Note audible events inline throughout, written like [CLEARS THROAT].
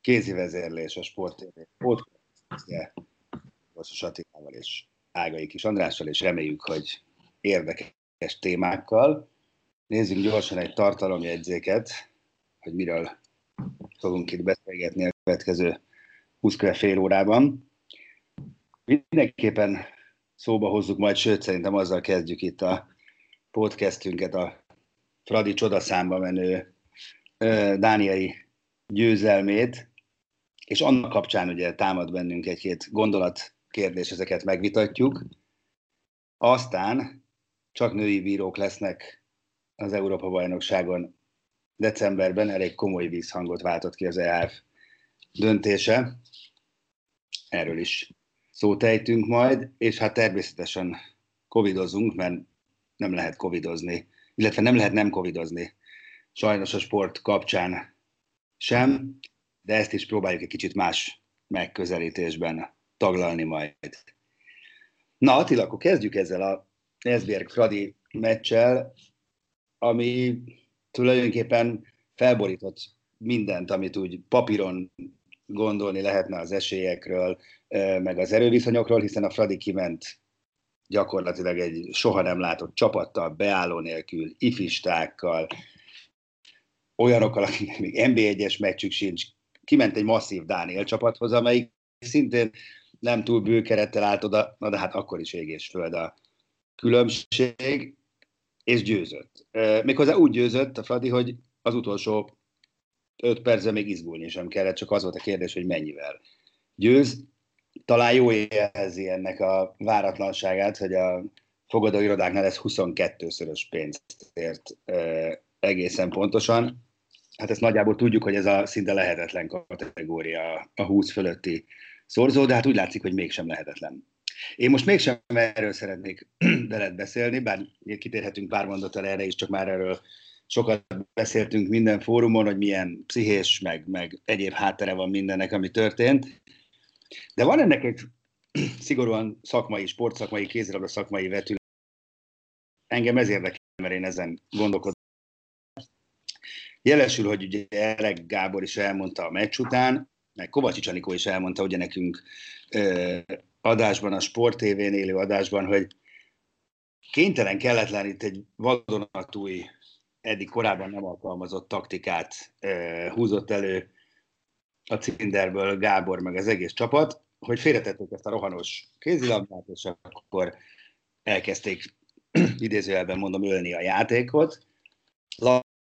kézi vezérlés a Sport TV podcastja. Borsos Attilával és Ágai Kis Andrással, és reméljük, hogy érdekes témákkal. Nézzünk gyorsan egy tartalomjegyzéket, hogy miről fogunk itt beszélgetni a következő 20 fél órában. Mindenképpen szóba hozzuk majd, sőt szerintem azzal kezdjük itt a podcastünket, a Fradi csodaszámba menő dániai győzelmét, és annak kapcsán ugye támad bennünk egy-két gondolat ezeket megvitatjuk. Aztán csak női bírók lesznek az Európa-bajnokságon decemberben, elég komoly vízhangot váltott ki az EF döntése. Erről is szót ejtünk majd, és hát természetesen covidozunk, mert nem lehet covidozni, illetve nem lehet nem covidozni sajnos a sport kapcsán sem, de ezt is próbáljuk egy kicsit más megközelítésben taglalni majd. Na Attila, akkor kezdjük ezzel a Esbjerg Fradi meccsel, ami tulajdonképpen felborított mindent, amit úgy papíron gondolni lehetne az esélyekről, meg az erőviszonyokról, hiszen a Fradi kiment gyakorlatilag egy soha nem látott csapattal, beálló nélkül, ifistákkal, olyanokkal, akiknek még NB1-es meccsük sincs, kiment egy masszív Dániel csapathoz, amelyik szintén nem túl bőkerettel állt oda, na de hát akkor is ég és föld a különbség, és győzött. Méghozzá úgy győzött a Fradi, hogy az utolsó öt percben még izgulni sem kellett, csak az volt a kérdés, hogy mennyivel. Győz, talán jó jelzi ennek a váratlanságát, hogy a fogadóirodáknál ez 22-szörös pénzt ért egészen pontosan. Hát ezt nagyjából tudjuk, hogy ez a szinte lehetetlen kategória a 20 fölötti szorzó, de hát úgy látszik, hogy mégsem lehetetlen. Én most mégsem erről szeretnék [CLEARS THROAT] veled beszélni, bár kitérhetünk pár mondattal erre is, csak már erről sokat beszéltünk minden fórumon, hogy milyen pszichés, meg, meg egyéb háttere van mindennek, ami történt. De van ennek egy [CLEARS THROAT] szigorúan szakmai, sportszakmai, kézilabda szakmai vetület. Engem ez érdekel, mert én ezen gondolkodom. Jelesül, hogy ugye Elek Gábor is elmondta a meccs után, meg Kovacsics Anikó is elmondta ugye nekünk adásban, a Sport TV-n élő adásban, hogy kénytelen kelletlen itt egy vadonatúj, eddig korábban nem alkalmazott taktikát e, húzott elő a Cinderből Gábor meg az egész csapat, hogy félretették ezt a rohanos kézilabdát, és akkor elkezdték [CLEARS THROAT] idézőjelben mondom ölni a játékot,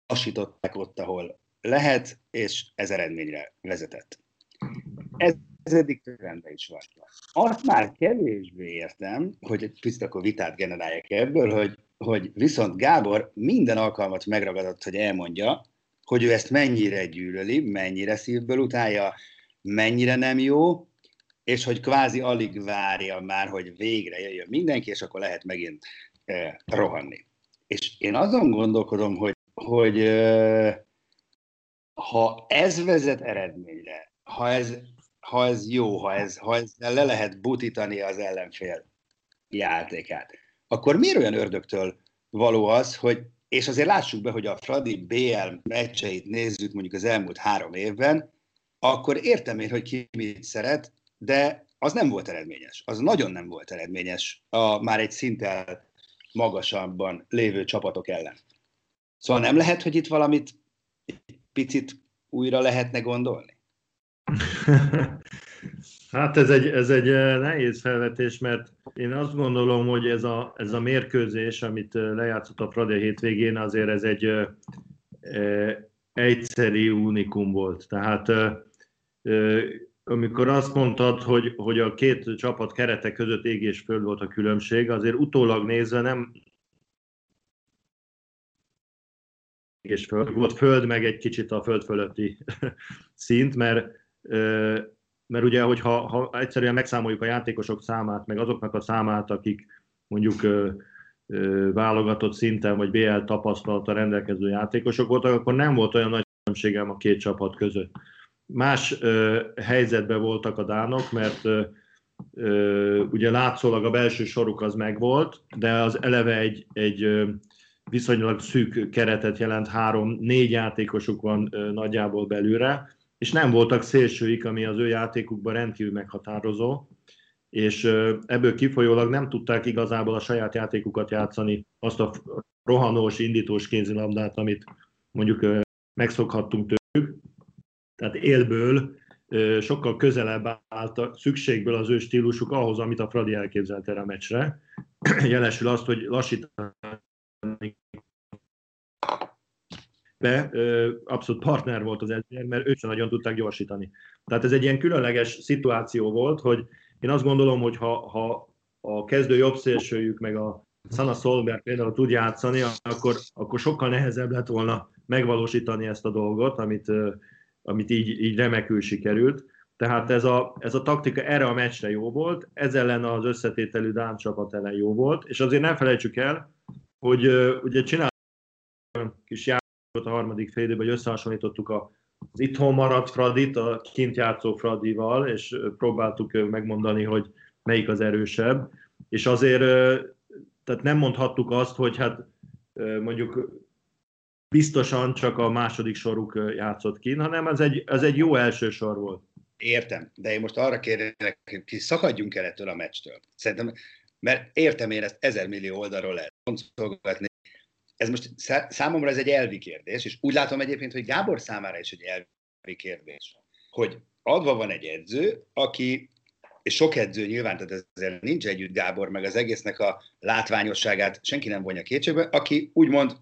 lassították ott, ahol lehet, és ez eredményre vezetett. Ez ez eddig rendben is van. Azt már kevésbé értem, hogy egy picit akkor vitát generálják ebből, hogy, hogy viszont Gábor minden alkalmat megragadott, hogy elmondja, hogy ő ezt mennyire gyűlöli, mennyire szívből utálja, mennyire nem jó, és hogy kvázi alig várja már, hogy végre jöjjön mindenki, és akkor lehet megint eh, rohanni. És én azon gondolkodom, hogy, hogy ha ez vezet eredményre, ha ez ha ez jó, ha, ez, ha ezzel le lehet butítani az ellenfél játékát, akkor miért olyan ördögtől való az, hogy, és azért lássuk be, hogy a Fradi BL meccseit nézzük mondjuk az elmúlt három évben, akkor értem én, hogy ki mit szeret, de az nem volt eredményes. Az nagyon nem volt eredményes a már egy szinttel magasabban lévő csapatok ellen. Szóval nem lehet, hogy itt valamit picit újra lehetne gondolni? [LAUGHS] Hát ez egy, ez egy nehéz felvetés, mert én azt gondolom, hogy ez a, ez a mérkőzés, amit lejátszott a Frade hétvégén, azért ez egy e, egyszeri unikum volt. Tehát e, amikor azt mondtad, hogy, hogy a két csapat keretek között ég és föld volt a különbség, azért utólag nézve nem és föld, volt föld, meg egy kicsit a föld fölötti [LAUGHS] szint, mert, mert ugye, hogyha ha egyszerűen megszámoljuk a játékosok számát, meg azoknak a számát, akik mondjuk válogatott szinten, vagy BL tapasztalata rendelkező játékosok voltak, akkor nem volt olyan nagy különbségem a két csapat között. Más ö, helyzetben voltak a dánok, mert ugye látszólag a belső soruk az megvolt, de az eleve egy, egy viszonylag szűk keretet jelent, három-négy játékosuk van nagyjából belőle, és nem voltak szélsőik, ami az ő játékukban rendkívül meghatározó, és ebből kifolyólag nem tudták igazából a saját játékukat játszani, azt a rohanós, indítós kézilabdát, amit mondjuk megszokhattunk tőlük, tehát élből sokkal közelebb állt a szükségből az ő stílusuk ahhoz, amit a Fradi elképzelt erre a meccsre. [CLEARS THROAT] Jelesül azt, hogy lassítani be, abszolút partner volt az edző, mert ők sem nagyon tudták gyorsítani. Tehát ez egy ilyen különleges szituáció volt, hogy én azt gondolom, hogy ha, ha a kezdő jobb szélsőjük, meg a Sana Solberg például tud játszani, akkor, akkor sokkal nehezebb lett volna megvalósítani ezt a dolgot, amit amit így, így remekül sikerült. Tehát ez a, ez a taktika erre a meccsre jó volt, ez ellen az összetételű Dán csapat ellen jó volt, és azért nem felejtsük el, hogy ugye csináltunk kis játékot a harmadik fél időben, hogy összehasonlítottuk a, az itthon maradt Fradit a kint játszó Fradival, és próbáltuk megmondani, hogy melyik az erősebb, és azért tehát nem mondhattuk azt, hogy hát mondjuk biztosan csak a második soruk játszott ki, hanem ez egy, ez egy jó első sor volt. Értem, de én most arra kérlek, hogy szakadjunk el ettől a meccstől. Szerintem, mert értem én ezt ezer millió oldalról lehet boncolgatni. Ez most számomra ez egy elvi kérdés, és úgy látom egyébként, hogy Gábor számára is egy elvi kérdés, hogy adva van egy edző, aki, és sok edző nyilván, tehát ezzel nincs együtt Gábor, meg az egésznek a látványosságát senki nem vonja kétségbe, aki úgymond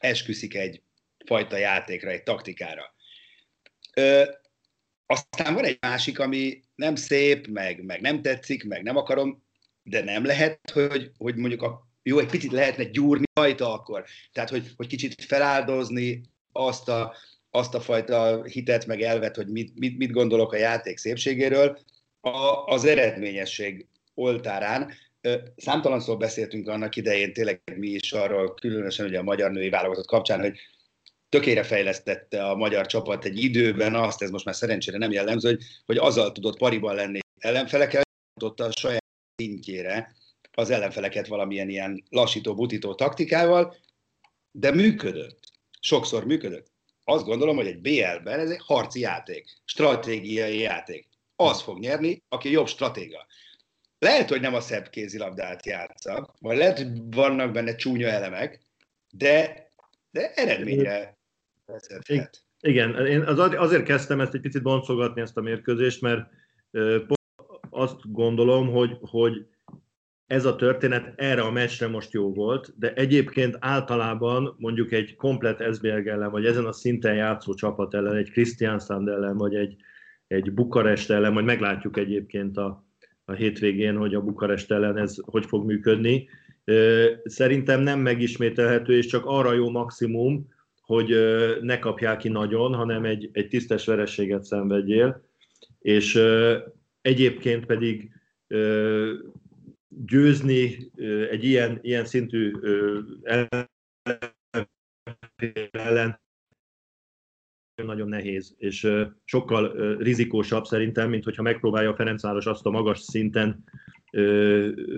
esküszik egy fajta játékra, egy taktikára. Ö, aztán van egy másik, ami nem szép, meg, meg nem tetszik, meg nem akarom, de nem lehet, hogy, hogy mondjuk a, jó, egy picit lehetne gyúrni rajta akkor. Tehát, hogy, hogy kicsit feláldozni azt a, azt a fajta hitet, meg elvet, hogy mit, mit, mit gondolok a játék szépségéről, a, az eredményesség oltárán. Számtalanszor beszéltünk annak idején, tényleg mi is arról, különösen ugye a magyar női válogatott kapcsán, hogy tökére fejlesztette a magyar csapat egy időben azt, ez most már szerencsére nem jellemző, hogy, hogy azzal tudott pariban lenni ellenfelekkel, tudott a saját szintjére az ellenfeleket valamilyen ilyen lassító, butító taktikával, de működött. Sokszor működött. Azt gondolom, hogy egy BL-ben ez egy harci játék, stratégiai játék. Az fog nyerni, aki jobb stratéga lehet, hogy nem a szebb kézilabdát játsza, vagy lehet, hogy vannak benne csúnya elemek, de, de eredményre vezethet. Igen, én az, azért kezdtem ezt egy picit boncolgatni ezt a mérkőzést, mert azt gondolom, hogy, hogy ez a történet erre a meccsre most jó volt, de egyébként általában mondjuk egy komplet SBL ellen, vagy ezen a szinten játszó csapat ellen, egy Christian ellen, vagy egy, egy Bukarest ellen, majd meglátjuk egyébként a, a hétvégén, hogy a Bukarest ellen ez hogy fog működni. Szerintem nem megismételhető, és csak arra jó maximum, hogy ne kapják ki nagyon, hanem egy, egy tisztes verességet szenvedjél, és egyébként pedig győzni egy ilyen, ilyen szintű ellen nagyon nehéz, és sokkal rizikósabb szerintem, mint hogyha megpróbálja a Ferencváros azt a magas szinten,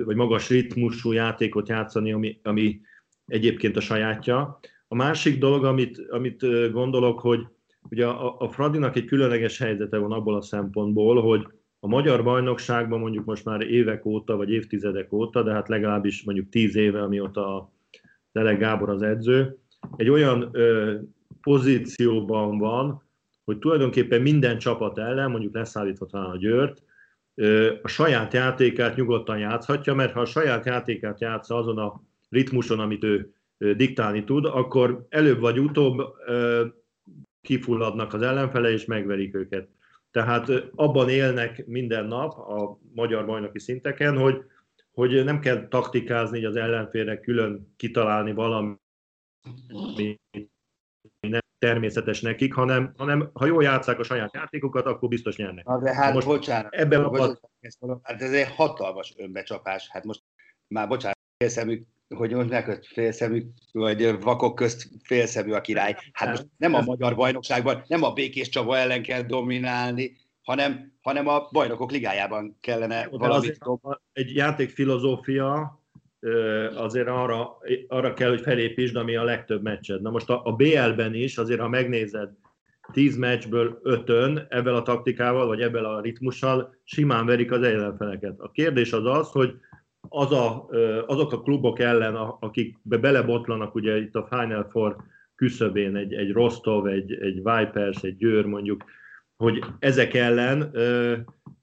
vagy magas ritmusú játékot játszani, ami, ami egyébként a sajátja. A másik dolog, amit, amit gondolok, hogy ugye a, a Fradinak egy különleges helyzete van abból a szempontból, hogy a magyar bajnokságban mondjuk most már évek óta, vagy évtizedek óta, de hát legalábbis mondjuk tíz éve, amióta Deleg Gábor az edző, egy olyan ö, pozícióban van, hogy tulajdonképpen minden csapat ellen, mondjuk leszállítva talán a Győrt, a saját játékát nyugodtan játszhatja, mert ha a saját játékát játsza azon a ritmuson, amit ő diktálni tud, akkor előbb vagy utóbb kifulladnak az ellenfele, és megverik őket. Tehát abban élnek minden nap a magyar bajnoki szinteken, hogy, hogy nem kell taktikázni, hogy az ellenfélnek külön kitalálni valami nem természetes nekik, hanem, hanem ha jól játszák a saját játékokat, akkor biztos nyernek. Na de hát most bocsánat, ebben bocsánat, a... hát ez egy hatalmas önbecsapás. Hát most már bocsánat, hogy mondják, hogy félszemű, vagy vakok közt félszemű a király. Hát most nem a magyar bajnokságban, nem a Békés Csaba ellen kell dominálni, hanem, hanem a bajnokok ligájában kellene De valamit... Egy játék filozófia azért arra, arra kell, hogy felépítsd, ami a legtöbb meccsed. Na most a, a BL-ben is, azért ha megnézed, 10 meccsből 5-ön ebben a taktikával, vagy ebben a ritmussal simán verik az ellenfeleket. A kérdés az az, hogy az a, azok a klubok ellen, akik be belebotlanak ugye itt a Final Four küszöbén, egy, egy Rostov, egy, egy Vipers, egy Győr mondjuk, hogy ezek ellen ö,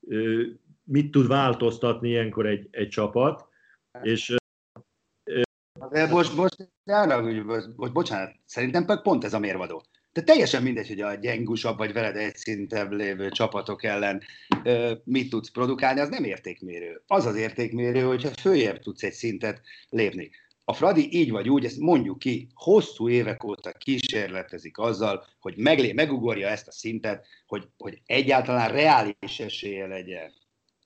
ö, mit tud változtatni ilyenkor egy, egy csapat, és de most, most arra, hogy bocsánat, szerintem pont ez a mérvadó. De teljesen mindegy, hogy a gyengusabb vagy veled egy szintebb lévő csapatok ellen ö, mit tudsz produkálni, az nem értékmérő. Az az értékmérő, hogyha följebb tudsz egy szintet lépni. A Fradi így vagy úgy, ezt mondjuk ki, hosszú évek óta kísérletezik azzal, hogy meglé, megugorja ezt a szintet, hogy, hogy egyáltalán reális esélye legyen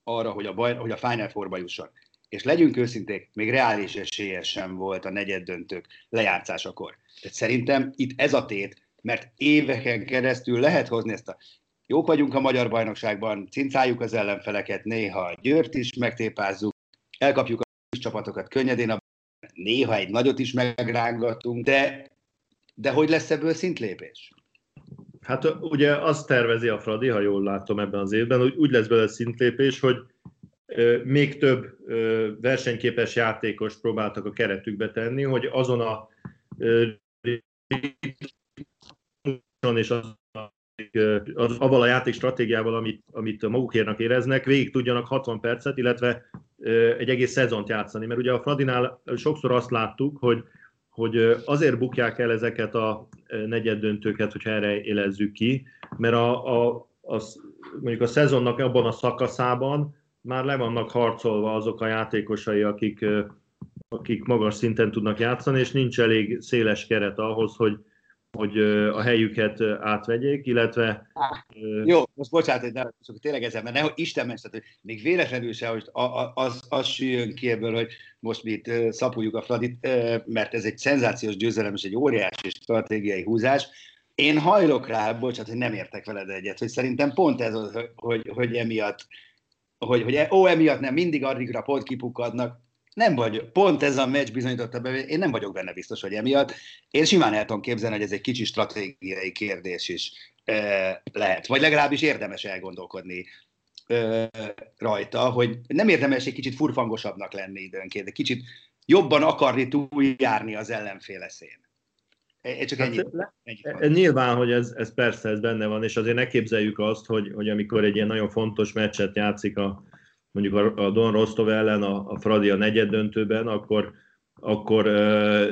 arra, hogy a, baj, hogy a Final Four-ba jusson és legyünk őszinték, még reális esélye sem volt a negyed döntők lejátszásakor. Tehát szerintem itt ez a tét, mert éveken keresztül lehet hozni ezt a jók vagyunk a magyar bajnokságban, cincáljuk az ellenfeleket, néha Győrt is megtépázzuk, elkapjuk a kis csapatokat könnyedén, a néha egy nagyot is megrángatunk, de, de hogy lesz ebből szintlépés? Hát ugye azt tervezi a Fradi, ha jól látom ebben az évben, hogy úgy lesz belőle szintlépés, hogy még több versenyképes játékos próbáltak a keretükbe tenni, hogy azon a és az, avval a játék stratégiával, amit, amit magukérnek éreznek, végig tudjanak 60 percet, illetve egy egész szezont játszani. Mert ugye a Fradinál sokszor azt láttuk, hogy, hogy azért bukják el ezeket a negyed döntőket, hogyha erre élezzük ki, mert a, a, a, mondjuk a szezonnak abban a szakaszában már le vannak harcolva azok a játékosai, akik, akik magas szinten tudnak játszani, és nincs elég széles keret ahhoz, hogy, hogy a helyüket átvegyék, illetve... Jó, most bocsánat, hogy ne, tényleg ezen, mert nehogy Isten ments, hogy még véletlenül se, hogy az, az süljön ki ebből, hogy most mi itt szapuljuk a Fradit, mert ez egy szenzációs győzelem és egy óriási stratégiai húzás. Én hajlok rá, bocsánat, hogy nem értek veled egyet, hogy szerintem pont ez az, hogy, hogy emiatt hogy, hogy ó, emiatt nem mindig addigra pont kipukadnak. Nem vagy, pont ez a meccs bizonyította be, én nem vagyok benne biztos, hogy emiatt. Én simán el tudom képzelni, hogy ez egy kicsi stratégiai kérdés is e, lehet, vagy legalábbis érdemes elgondolkodni e, rajta, hogy nem érdemes egy kicsit furfangosabbnak lenni időnként, de kicsit jobban akarni túljárni az ellenfél eszén. Én csak ennyi, hát, ennyi Nyilván, hogy ez, ez persze ez benne van, és azért ne képzeljük azt, hogy, hogy amikor egy ilyen nagyon fontos meccset játszik a, mondjuk a, Don Rostov ellen a, a Fradi a negyed döntőben, akkor, akkor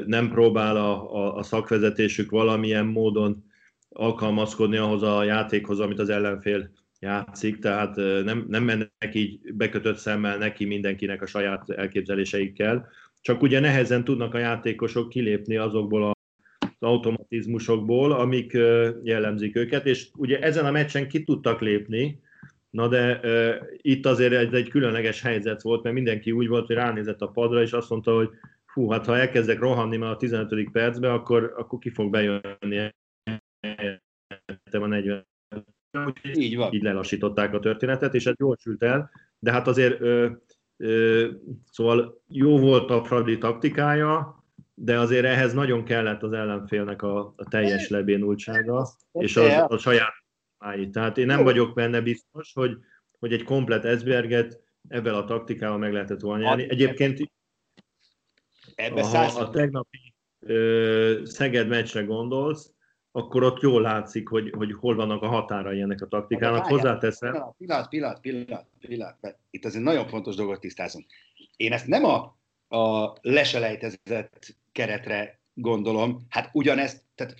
nem próbál a, a, a szakvezetésük valamilyen módon alkalmazkodni ahhoz a játékhoz, amit az ellenfél játszik, tehát nem, nem mennek így bekötött szemmel neki mindenkinek a saját elképzeléseikkel, csak ugye nehezen tudnak a játékosok kilépni azokból a automatizmusokból, amik jellemzik őket, és ugye ezen a meccsen ki tudtak lépni, na de uh, itt azért ez egy különleges helyzet volt, mert mindenki úgy volt, hogy ránézett a padra, és azt mondta, hogy fú, hát ha elkezdek rohanni már a 15. percben, akkor, akkor ki fog bejönni a 40 így, van. így lelassították a történetet, és ez gyorsült el, de hát azért ö, ö, szóval jó volt a Fradi taktikája, de azért ehhez nagyon kellett az ellenfélnek a, a teljes lebénultsága, és az, a saját máj. Tehát én nem vagyok benne biztos, hogy, hogy egy komplet Esberget ebben a taktikával meg lehetett volna nyerni. Egyébként Ebbe ha a tegnapi ö, Szeged meccsre gondolsz, akkor ott jól látszik, hogy, hogy hol vannak a határai ennek a taktikának. Hozzáteszem. Pillanat, pillanat, pillanat, pillanat. Itt azért nagyon fontos dolgot tisztázunk. Én ezt nem a, a leselejtezett keretre gondolom, hát ugyanezt, tehát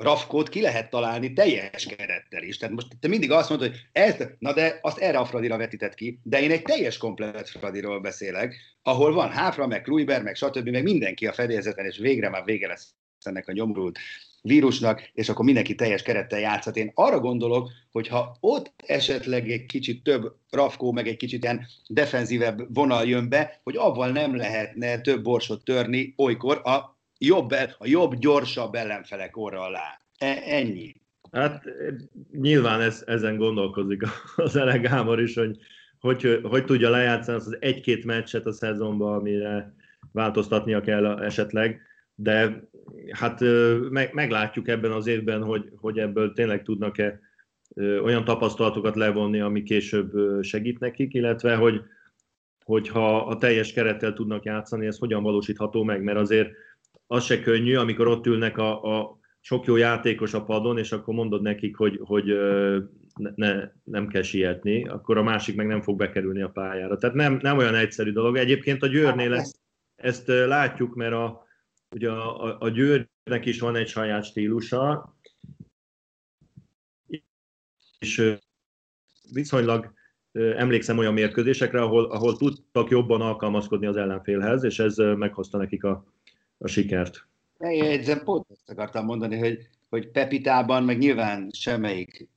rafkót ki lehet találni teljes kerettel is. Tehát most te mindig azt mondod, hogy ez, na de azt erre a Fradira vetített ki, de én egy teljes komplet Fradiról beszélek, ahol van Háfra, meg Kluiber, meg stb., meg mindenki a fedélzeten, és végre már vége lesz ennek a nyomrult vírusnak, és akkor mindenki teljes kerettel játszhat. Én arra gondolok, hogy ha ott esetleg egy kicsit több rafkó, meg egy kicsit ilyen defenzívebb vonal jön be, hogy avval nem lehetne több borsot törni olykor a jobb, a jobb, gyorsabb ellenfelek orra alá. E, ennyi. Hát nyilván ez, ezen gondolkozik az Elegámor is, hogy hogy, hogy tudja lejátszani az egy-két meccset a szezonban, amire változtatnia kell esetleg, de hát meg, meglátjuk ebben az évben, hogy, hogy ebből tényleg tudnak-e olyan tapasztalatokat levonni, ami később segít nekik, illetve hogy, hogyha a teljes kerettel tudnak játszani, ez hogyan valósítható meg, mert azért az se könnyű, amikor ott ülnek a, a sok jó játékos a padon, és akkor mondod nekik, hogy, hogy ne, nem kell sietni, akkor a másik meg nem fog bekerülni a pályára. Tehát nem, nem olyan egyszerű dolog. Egyébként a Győrnél ezt, ezt látjuk, mert a, ugye a, a, a Győrnek is van egy saját stílusa, és viszonylag emlékszem olyan mérkőzésekre, ahol, ahol tudtak jobban alkalmazkodni az ellenfélhez, és ez meghozta nekik a, a sikert. Ezen pont ezt akartam mondani, hogy, hogy Pepitában meg nyilván semmelyik,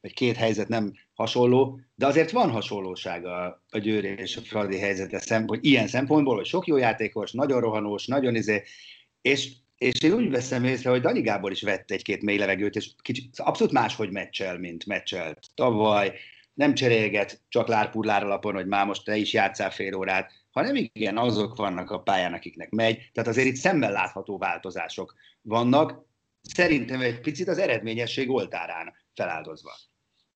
vagy két helyzet nem hasonló, de azért van hasonlóság a, a Győr és a Fradi helyzete szempont, ilyen szempontból, hogy sok jó játékos, nagyon rohanós, nagyon izé, és, és én úgy veszem észre, hogy Dani Gábor is vett egy-két mély levegőt, és kicsit abszolút máshogy meccsel, mint meccselt tavaly, nem cserélget csak lárpurlár alapon, hogy már most te is játszál fél órát, hanem igen, azok vannak a pályán, akiknek megy. Tehát azért itt szemmel látható változások vannak, szerintem egy picit az eredményesség oltárán feláldozva.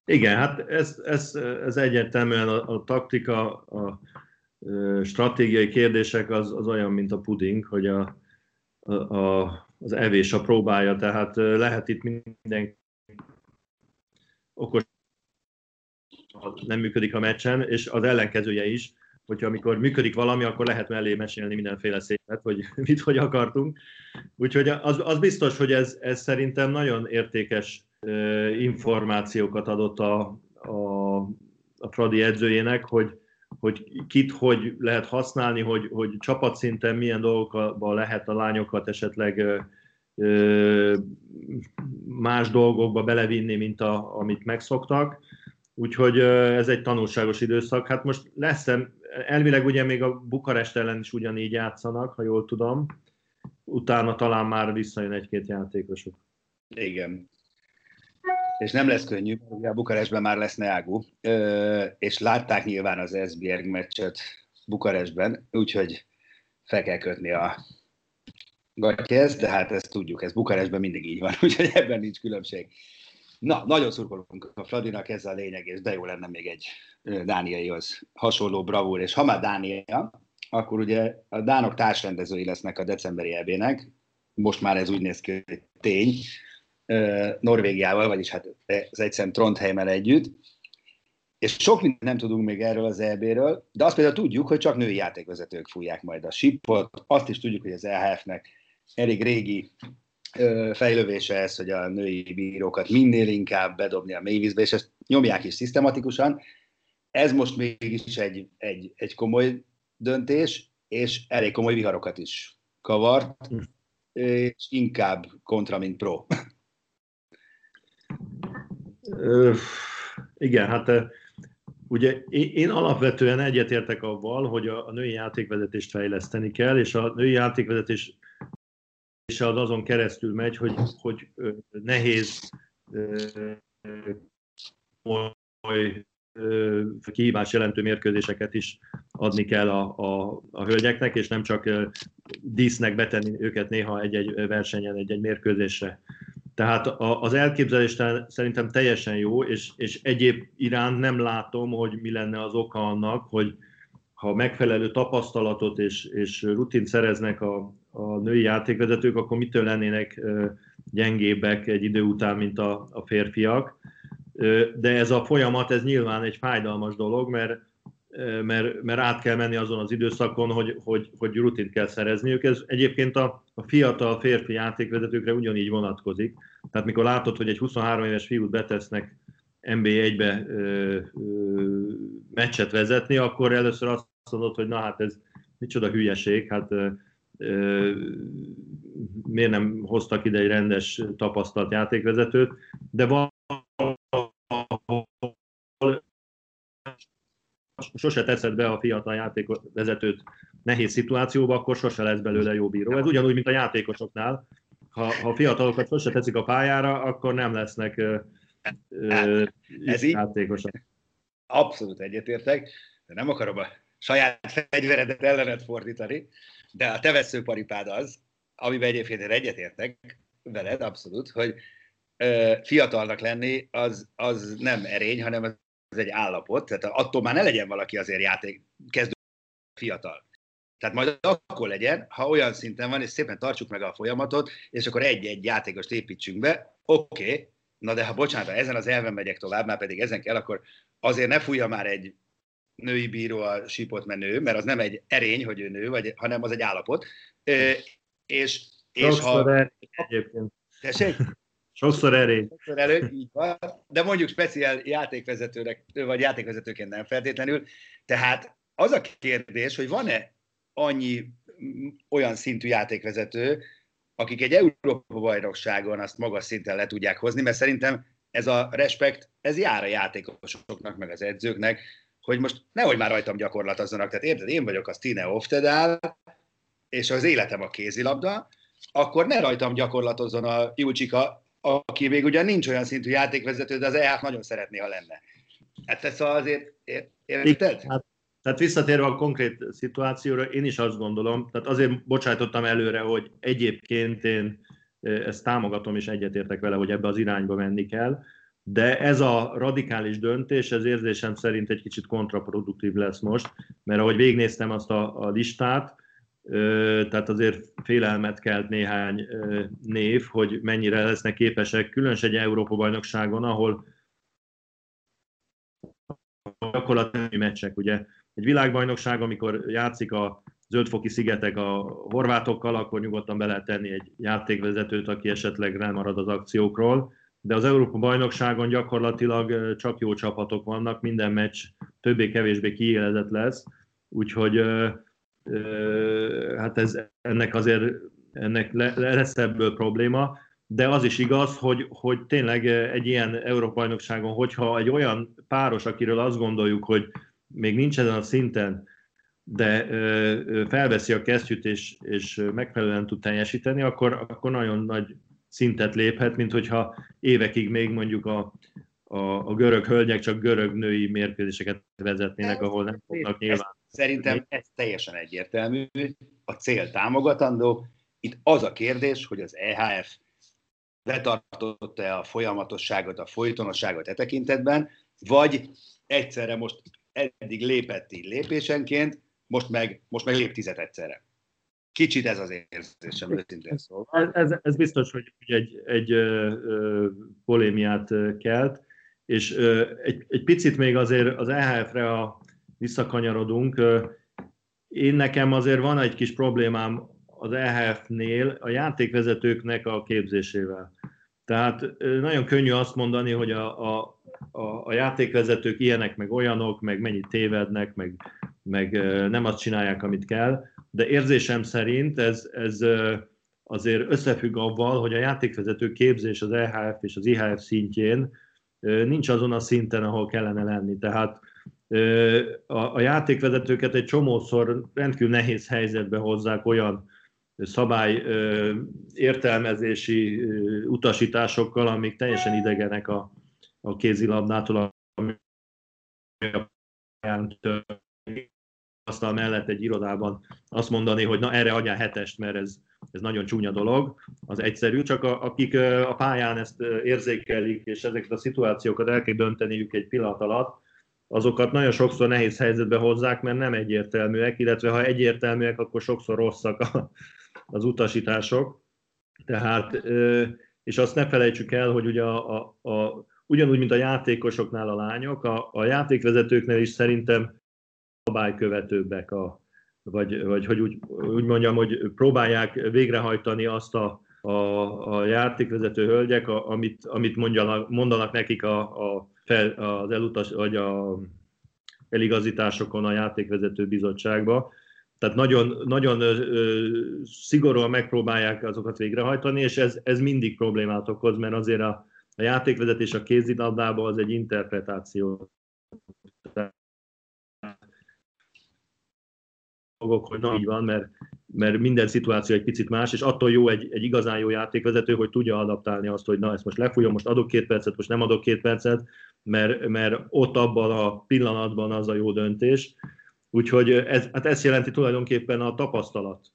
Igen, hát ez, ez, ez egyértelműen a, a taktika, a, a stratégiai kérdések az, az olyan, mint a puding, hogy a, a, a, az evés a próbája, tehát lehet itt minden okos nem működik a meccsen, és az ellenkezője is, hogyha amikor működik valami, akkor lehet mellé mesélni mindenféle szépet, hogy [LAUGHS] mit, hogy akartunk. Úgyhogy az, az biztos, hogy ez, ez szerintem nagyon értékes információkat adott a, a, a Fradi edzőjének, hogy, hogy kit hogy lehet használni, hogy, hogy csapatszinten milyen dolgokba lehet a lányokat esetleg más dolgokba belevinni, mint a, amit megszoktak. Úgyhogy ez egy tanulságos időszak. Hát most lesz elvileg ugye még a Bukarest ellen is ugyanígy játszanak, ha jól tudom. Utána talán már visszajön egy-két játékosuk. Igen. És nem lesz könnyű, ugye a Bukarestben már lesz Neagu, és látták nyilván az Esbjerg meccset Bukarestben, úgyhogy fel kell kötni a gatyhez, de hát ezt tudjuk, ez Bukarestben mindig így van, [LAUGHS] úgyhogy ebben nincs különbség. Na, nagyon szurkolunk a Fradinak, ez a lényeg, és de jó lenne még egy Dániaihoz hasonló bravúr, és ha már Dánia, akkor ugye a Dánok társrendezői lesznek a decemberi ebének, most már ez úgy néz ki, hogy tény, Norvégiával, vagyis hát az egyszerűen Trondheimmel együtt, és sok mindent nem tudunk még erről az EB-ről, de azt például tudjuk, hogy csak női játékvezetők fújják majd a sipot, azt is tudjuk, hogy az EHF-nek elég régi fejlővése ez, hogy a női bírókat minél inkább bedobni a mélyvízbe, és ezt nyomják is szisztematikusan. Ez most mégis egy, egy, egy komoly döntés, és elég komoly viharokat is kavart, és inkább kontra, mint pro. Igen, hát ugye én alapvetően egyetértek avval, hogy a női játékvezetést fejleszteni kell, és a női játékvezetés és az azon keresztül megy, hogy, hogy nehéz komoly kihívás jelentő mérkőzéseket is adni kell a, a, a hölgyeknek, és nem csak dísznek betenni őket néha egy-egy versenyen, egy-egy mérkőzésre. Tehát az elképzelés szerintem teljesen jó, és, és egyéb iránt nem látom, hogy mi lenne az oka annak, hogy ha megfelelő tapasztalatot és, és rutint szereznek a, a női játékvezetők, akkor mitől lennének gyengébbek egy idő után, mint a, a férfiak. De ez a folyamat, ez nyilván egy fájdalmas dolog, mert, mert, mert át kell menni azon az időszakon, hogy, hogy, hogy rutint kell szerezniük. Ez egyébként a, a fiatal férfi játékvezetőkre ugyanígy vonatkozik. Tehát mikor látod, hogy egy 23 éves fiút betesznek NB1-be meccset vezetni, akkor először azt mondod, hogy na hát ez micsoda hülyeség, hát miért nem hoztak ide egy rendes tapasztalt játékvezetőt, de van sose teszed be a fiatal játékvezetőt nehéz szituációba, akkor sose lesz belőle jó bíró. Ez ugyanúgy, mint a játékosoknál. Ha, ha fiatalokat sose teszik a pályára, akkor nem lesznek ö, ez játékosok. Abszolút egyetértek, de nem akarom a saját fegyveredet ellenet fordítani, de a te veszőparipád az, amiben egyébként én egyetértek veled, abszolút, hogy ö, fiatalnak lenni az, az nem erény, hanem az egy állapot, tehát attól már ne legyen valaki azért játék kezdő fiatal. Tehát majd akkor legyen, ha olyan szinten van, és szépen tartsuk meg a folyamatot, és akkor egy-egy játékost építsünk be, oké, okay, na de ha bocsánat, ha ezen az elven megyek tovább, már pedig ezen kell, akkor azért ne fújja már egy női bíró a sípot menő, mert az nem egy erény, hogy ő nő, vagy, hanem az egy állapot. E, és, és ha... Erény, egyébként. Tessék? Sokszor erény. Sokszor elő, így van. De mondjuk speciál játékvezetőnek, vagy játékvezetőként nem feltétlenül. Tehát az a kérdés, hogy van-e annyi olyan szintű játékvezető, akik egy Európa bajnokságon azt magas szinten le tudják hozni, mert szerintem ez a respekt, ez jár a játékosoknak, meg az edzőknek, hogy most nehogy már rajtam gyakorlatozzanak, tehát érted, én vagyok a Stine Oftedál, és az életem a kézilabda, akkor ne rajtam gyakorlatozzon a Júcsika, aki még ugyan nincs olyan szintű játékvezető, de az EH nagyon szeretné, ha lenne. Hát ez azért, érted? Hát, tehát visszatérve a konkrét szituációra, én is azt gondolom, tehát azért bocsájtottam előre, hogy egyébként én eh, ezt támogatom és egyetértek vele, hogy ebbe az irányba menni kell, de ez a radikális döntés, ez érzésem szerint egy kicsit kontraproduktív lesz most, mert ahogy végnéztem azt a, a listát, tehát azért félelmet kelt néhány név, hogy mennyire lesznek képesek, különösen egy Európa-bajnokságon, ahol gyakorlatilag meccsek, ugye? Egy világbajnokság, amikor játszik a zöldfoki szigetek a horvátokkal, akkor nyugodtan be lehet tenni egy játékvezetőt, aki esetleg nem marad az akciókról, de az Európa-bajnokságon gyakorlatilag csak jó csapatok vannak, minden meccs többé-kevésbé kiélezett lesz, úgyhogy hát ez, ennek azért ennek lesz ebből probléma, de az is igaz, hogy, hogy tényleg egy ilyen Európa-bajnokságon, hogyha egy olyan páros, akiről azt gondoljuk, hogy még nincs ezen a szinten, de felveszi a kesztyűt és, és megfelelően tud teljesíteni, akkor, akkor nagyon nagy szintet léphet, mint hogyha évekig még mondjuk a, a, a görög hölgyek csak görög női mérkőzéseket vezetnének, ahol nem fognak nyilván. Szerintem ez teljesen egyértelmű, a cél támogatandó. Itt az a kérdés, hogy az EHF betartotta-e a folyamatosságot, a folytonosságot e tekintetben, vagy egyszerre most eddig lépett így lépésenként, most meg, most meg lép tizet egyszerre. Kicsit ez az érzésem, őszintén szól. Ez, ez, biztos, hogy egy, egy ö, ö, polémiát kelt, és egy, egy picit még azért az EHF-re a, visszakanyarodunk. Én nekem azért van egy kis problémám az EHF-nél a játékvezetőknek a képzésével. Tehát nagyon könnyű azt mondani, hogy a, a, a, a játékvezetők ilyenek, meg olyanok, meg mennyit tévednek, meg, meg nem azt csinálják, amit kell, de érzésem szerint ez, ez azért összefügg avval, hogy a játékvezető képzés az EHF és az IHF szintjén nincs azon a szinten, ahol kellene lenni. Tehát a, játékvezetőket egy csomószor rendkívül nehéz helyzetbe hozzák olyan szabály értelmezési utasításokkal, amik teljesen idegenek a, a kézilabdától, ami a asztal mellett egy irodában azt mondani, hogy na erre adjál hetest, mert ez, ez nagyon csúnya dolog, az egyszerű, csak a, akik a pályán ezt érzékelik, és ezeket a szituációkat el kell dönteniük egy pillanat alatt, azokat nagyon sokszor nehéz helyzetbe hozzák, mert nem egyértelműek, illetve ha egyértelműek, akkor sokszor rosszak a, az utasítások. Tehát, és azt ne felejtsük el, hogy ugye a, a, a, ugyanúgy, mint a játékosoknál a lányok, a, a játékvezetőknél is szerintem szabálykövetőbbek, a, vagy, vagy hogy úgy, úgy mondjam, hogy próbálják végrehajtani azt a, a, a játékvezető hölgyek, a, amit, amit mondjanak, mondanak nekik a, a fel, az elutas, vagy a eligazításokon a játékvezető bizottságba. Tehát nagyon, nagyon ö, szigorúan megpróbálják azokat végrehajtani, és ez, ez mindig problémát okoz, mert azért a, a játékvezetés a kézilabdában az egy interpretáció. Hogy na, így van, mert, mert minden szituáció egy picit más, és attól jó egy, egy igazán jó játékvezető, hogy tudja adaptálni azt, hogy na, ezt most lefújom, most adok két percet, most nem adok két percet, mert, mert ott abban a pillanatban az a jó döntés. Úgyhogy ez, hát ez jelenti tulajdonképpen a tapasztalat.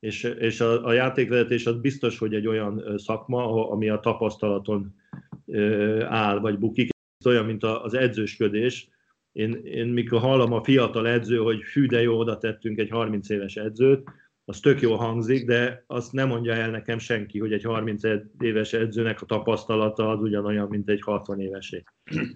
És, és a, a játékvezetés az biztos, hogy egy olyan szakma, ami a tapasztalaton áll, vagy bukik. Ez olyan, mint az edzősködés. Én, én mikor hallom a fiatal edző, hogy hű, de jó, oda tettünk egy 30 éves edzőt, az tök jó hangzik, de azt nem mondja el nekem senki, hogy egy 30 éves edzőnek a tapasztalata az ugyanolyan, mint egy 60 évesé.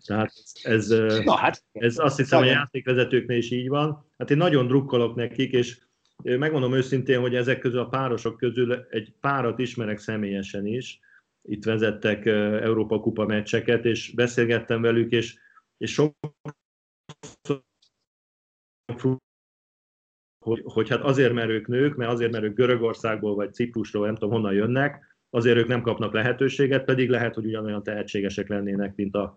Tehát ez, Na, hát, ez azt hiszem, hogy a játékvezetőknél is így van. Hát én nagyon drukkolok nekik, és megmondom őszintén, hogy ezek közül a párosok közül egy párat ismerek személyesen is. Itt vezettek Európa Kupa meccseket, és beszélgettem velük, és, és sok hogy, hogy hát azért, mert ők nők, mert azért, mert ők Görögországból vagy Ciprusról, nem tudom honnan jönnek, azért ők nem kapnak lehetőséget, pedig lehet, hogy ugyanolyan tehetségesek lennének, mint a,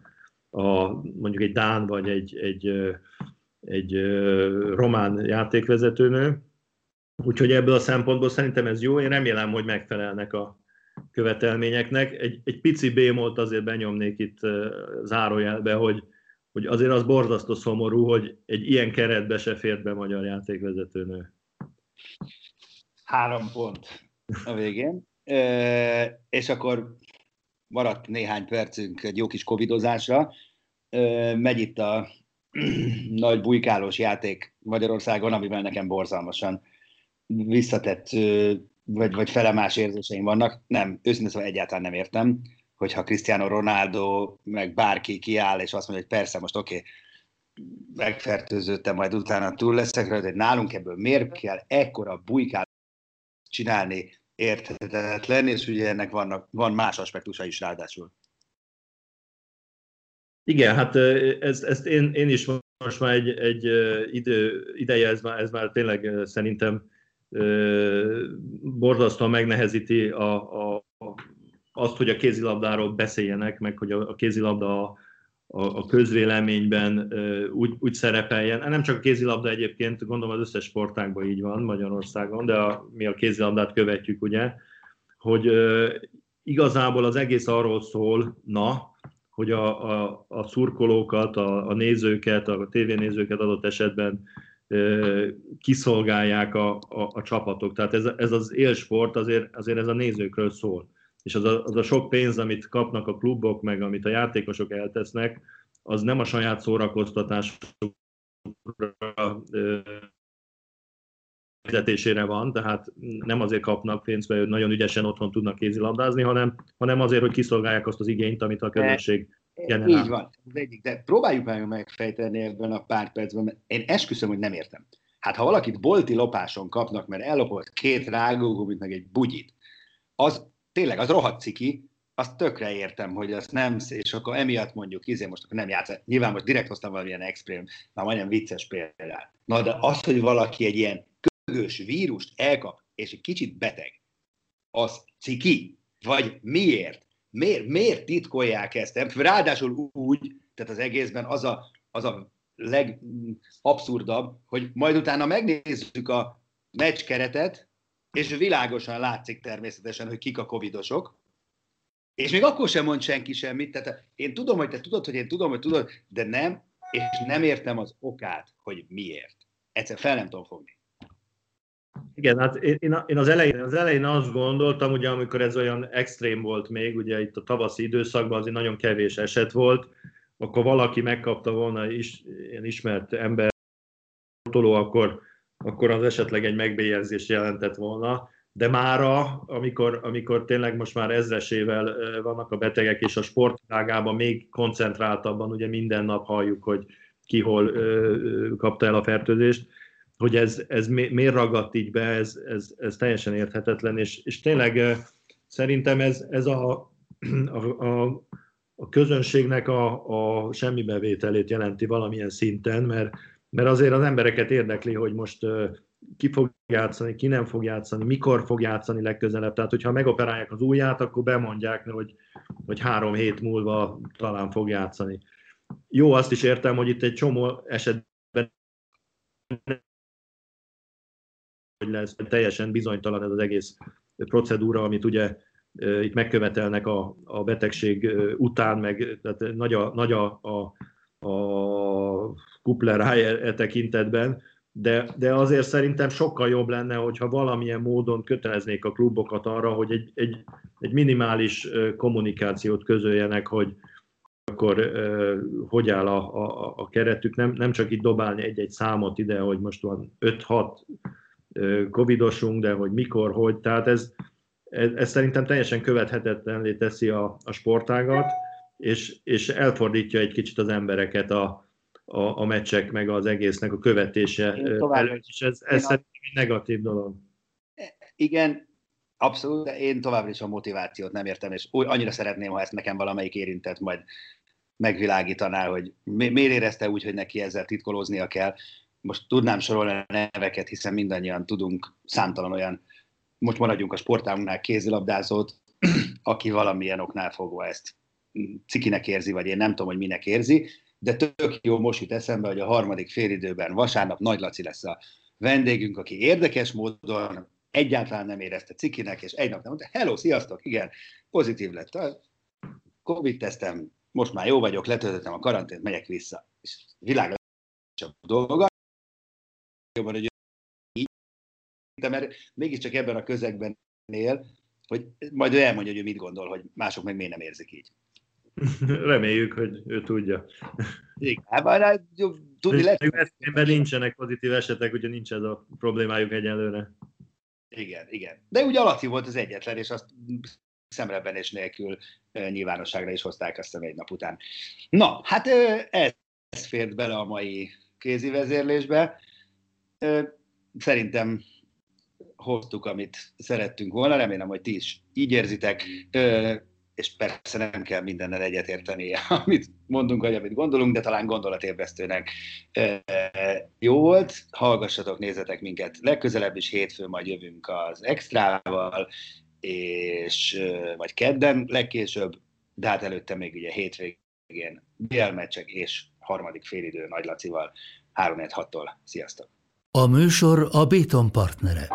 a mondjuk egy Dán vagy egy, egy, egy, egy román játékvezetőnő. Úgyhogy ebből a szempontból szerintem ez jó, én remélem, hogy megfelelnek a követelményeknek. Egy, egy pici bémolt azért benyomnék itt zárójelbe, hogy, hogy azért az borzasztó szomorú, hogy egy ilyen keretbe se fért be magyar játékvezetőnő. Három pont a végén. E, és akkor maradt néhány percünk egy jó kis covidozásra. E, megy itt a [CLEARS THROAT] nagy bujkálós játék Magyarországon, amivel nekem borzalmasan visszatett vagy, vagy felemás érzéseim vannak. Nem, őszintén szóval egyáltalán nem értem hogyha Cristiano Ronaldo, meg bárki kiáll, és azt mondja, hogy persze, most oké, okay, megfertőződtem, majd utána túl leszek de nálunk ebből miért kell ekkora bujkát csinálni érthetetlen, és ugye ennek vannak, van más aspektusa is ráadásul. Igen, hát ezt, ezt én, én is most már egy, egy idő, ideje, ez már, ez már tényleg szerintem borzasztóan megnehezíti a, a, azt, hogy a kézilabdáról beszéljenek, meg hogy a kézilabda a, a közvéleményben úgy, úgy szerepeljen. Nem csak a kézilabda egyébként, gondolom az összes sportágban így van Magyarországon, de a, mi a kézilabdát követjük, ugye, hogy igazából az egész arról szól, na, hogy a, a, a szurkolókat, a, a nézőket, a tévénézőket adott esetben kiszolgálják a, a, a csapatok. Tehát ez, ez az élsport, azért, azért ez a nézőkről szól és az a, az a sok pénz, amit kapnak a klubok, meg amit a játékosok eltesznek, az nem a saját szórakoztatásukra fizetésére van, tehát nem azért kapnak pénzt, mert nagyon ügyesen otthon tudnak kézilabdázni, hanem, hanem azért, hogy kiszolgálják azt az igényt, amit a közösség generál. Így van, ez egyik, de próbáljuk meg megfejteni ebben a pár percben, mert én esküszöm, hogy nem értem. Hát ha valakit bolti lopáson kapnak, mert ellopott két rágógumit, meg egy bugyit, az tényleg az rohadt ciki, azt tökre értem, hogy azt nem, és akkor emiatt mondjuk, izé most akkor nem játsz. Nyilván most direkt hoztam valamilyen extrém, már majdnem vicces példát. Na de az, hogy valaki egy ilyen kögös vírust elkap, és egy kicsit beteg, az ciki? Vagy miért? Miért, miért titkolják ezt? Ráadásul úgy, tehát az egészben az a, az a legabszurdabb, hogy majd utána megnézzük a meccs keretet, és világosan látszik természetesen, hogy kik a covidosok, és még akkor sem mond senki semmit, tehát én tudom, hogy te tudod, hogy én tudom, hogy tudod, de nem, és nem értem az okát, hogy miért. Egyszer fel nem tudom fogni. Igen, hát én, az, elején, az elején azt gondoltam, ugye amikor ez olyan extrém volt még, ugye itt a tavaszi időszakban azért nagyon kevés eset volt, akkor valaki megkapta volna is, ilyen ismert ember, akkor, akkor az esetleg egy megbélyegzés jelentett volna, de mára, amikor, amikor tényleg most már ezresével vannak a betegek, és a sportvilágában még koncentráltabban, ugye minden nap halljuk, hogy ki hol kapta el a fertőzést, hogy ez, ez miért ragadt így be, ez, ez, ez teljesen érthetetlen, és, és tényleg szerintem ez, ez a, [CLEARS THROAT] a, a, a közönségnek a, a semmi bevételét jelenti valamilyen szinten, mert, mert azért az embereket érdekli, hogy most ki fog játszani, ki nem fog játszani, mikor fog játszani legközelebb. Tehát, hogyha megoperálják az ujját, akkor bemondják, hogy, hogy három hét múlva talán fog játszani. Jó, azt is értem, hogy itt egy csomó esetben hogy lesz teljesen bizonytalan ez az egész procedúra, amit ugye itt megkövetelnek a, a betegség után, meg tehát nagy a, nagy a, a, a kupleráj e, e tekintetben, de, de azért szerintem sokkal jobb lenne, hogyha valamilyen módon köteleznék a klubokat arra, hogy egy, egy, egy minimális kommunikációt közöljenek, hogy akkor uh, hogy áll a, a, a keretük, nem, nem csak itt dobálni egy-egy számot ide, hogy most van 5-6 uh, covidosunk, de hogy mikor, hogy, tehát ez, ez, ez szerintem teljesen követhetetlenné teszi a, a sportágat, és, és elfordítja egy kicsit az embereket a, a, a meccsek, meg az egésznek a követése előtt, és ez, ez szerintem egy negatív dolog. Igen, abszolút, de én továbbra is a motivációt nem értem, és úgy, annyira szeretném, ha ezt nekem valamelyik érintett majd megvilágítaná, hogy mi, miért érezte úgy, hogy neki ezzel titkolóznia kell. Most tudnám sorolni a neveket, hiszen mindannyian tudunk számtalan olyan, most maradjunk a sportágunknál kézilabdázót, [CLEARS THROAT] aki valamilyen oknál fogva ezt cikinek érzi, vagy én nem tudom, hogy minek érzi, de tök jó most jut eszembe, hogy a harmadik félidőben vasárnap Nagy Laci lesz a vendégünk, aki érdekes módon egyáltalán nem érezte cikinek, és egy nap nem mondta, hello, sziasztok, igen, pozitív lett a Covid-tesztem, most már jó vagyok, letöltöttem a karantént, megyek vissza. És világ csak dolga, jobban, hogy így, mert mégiscsak ebben a közegben él, hogy majd ő elmondja, hogy ő mit gondol, hogy mások meg miért nem érzik így. [LAUGHS] Reméljük, hogy ő tudja. Igen, hát, tudni lehet. Ebben nincsenek pozitív esetek, ugye nincs ez a problémájuk egyelőre. Igen, igen. De ugye Alaci volt az egyetlen, és azt szemrebenés nélkül nyilvánosságra is hozták azt egy nap után. Na, hát ez fért bele a mai kézi vezérlésbe. Szerintem hoztuk, amit szerettünk volna, remélem, hogy ti is így érzitek és persze nem kell mindennel egyetérteni, [LAUGHS] amit mondunk, vagy amit gondolunk, de talán gondolatébresztőnek jó volt. Hallgassatok, nézzetek minket legközelebb is, hétfőn majd jövünk az extrával, és vagy kedden legkésőbb, de hát előtte még ugye hétvégén BL meccsek és harmadik félidő Nagy Lacival 3 6 tól Sziasztok! A műsor a Béton partnere.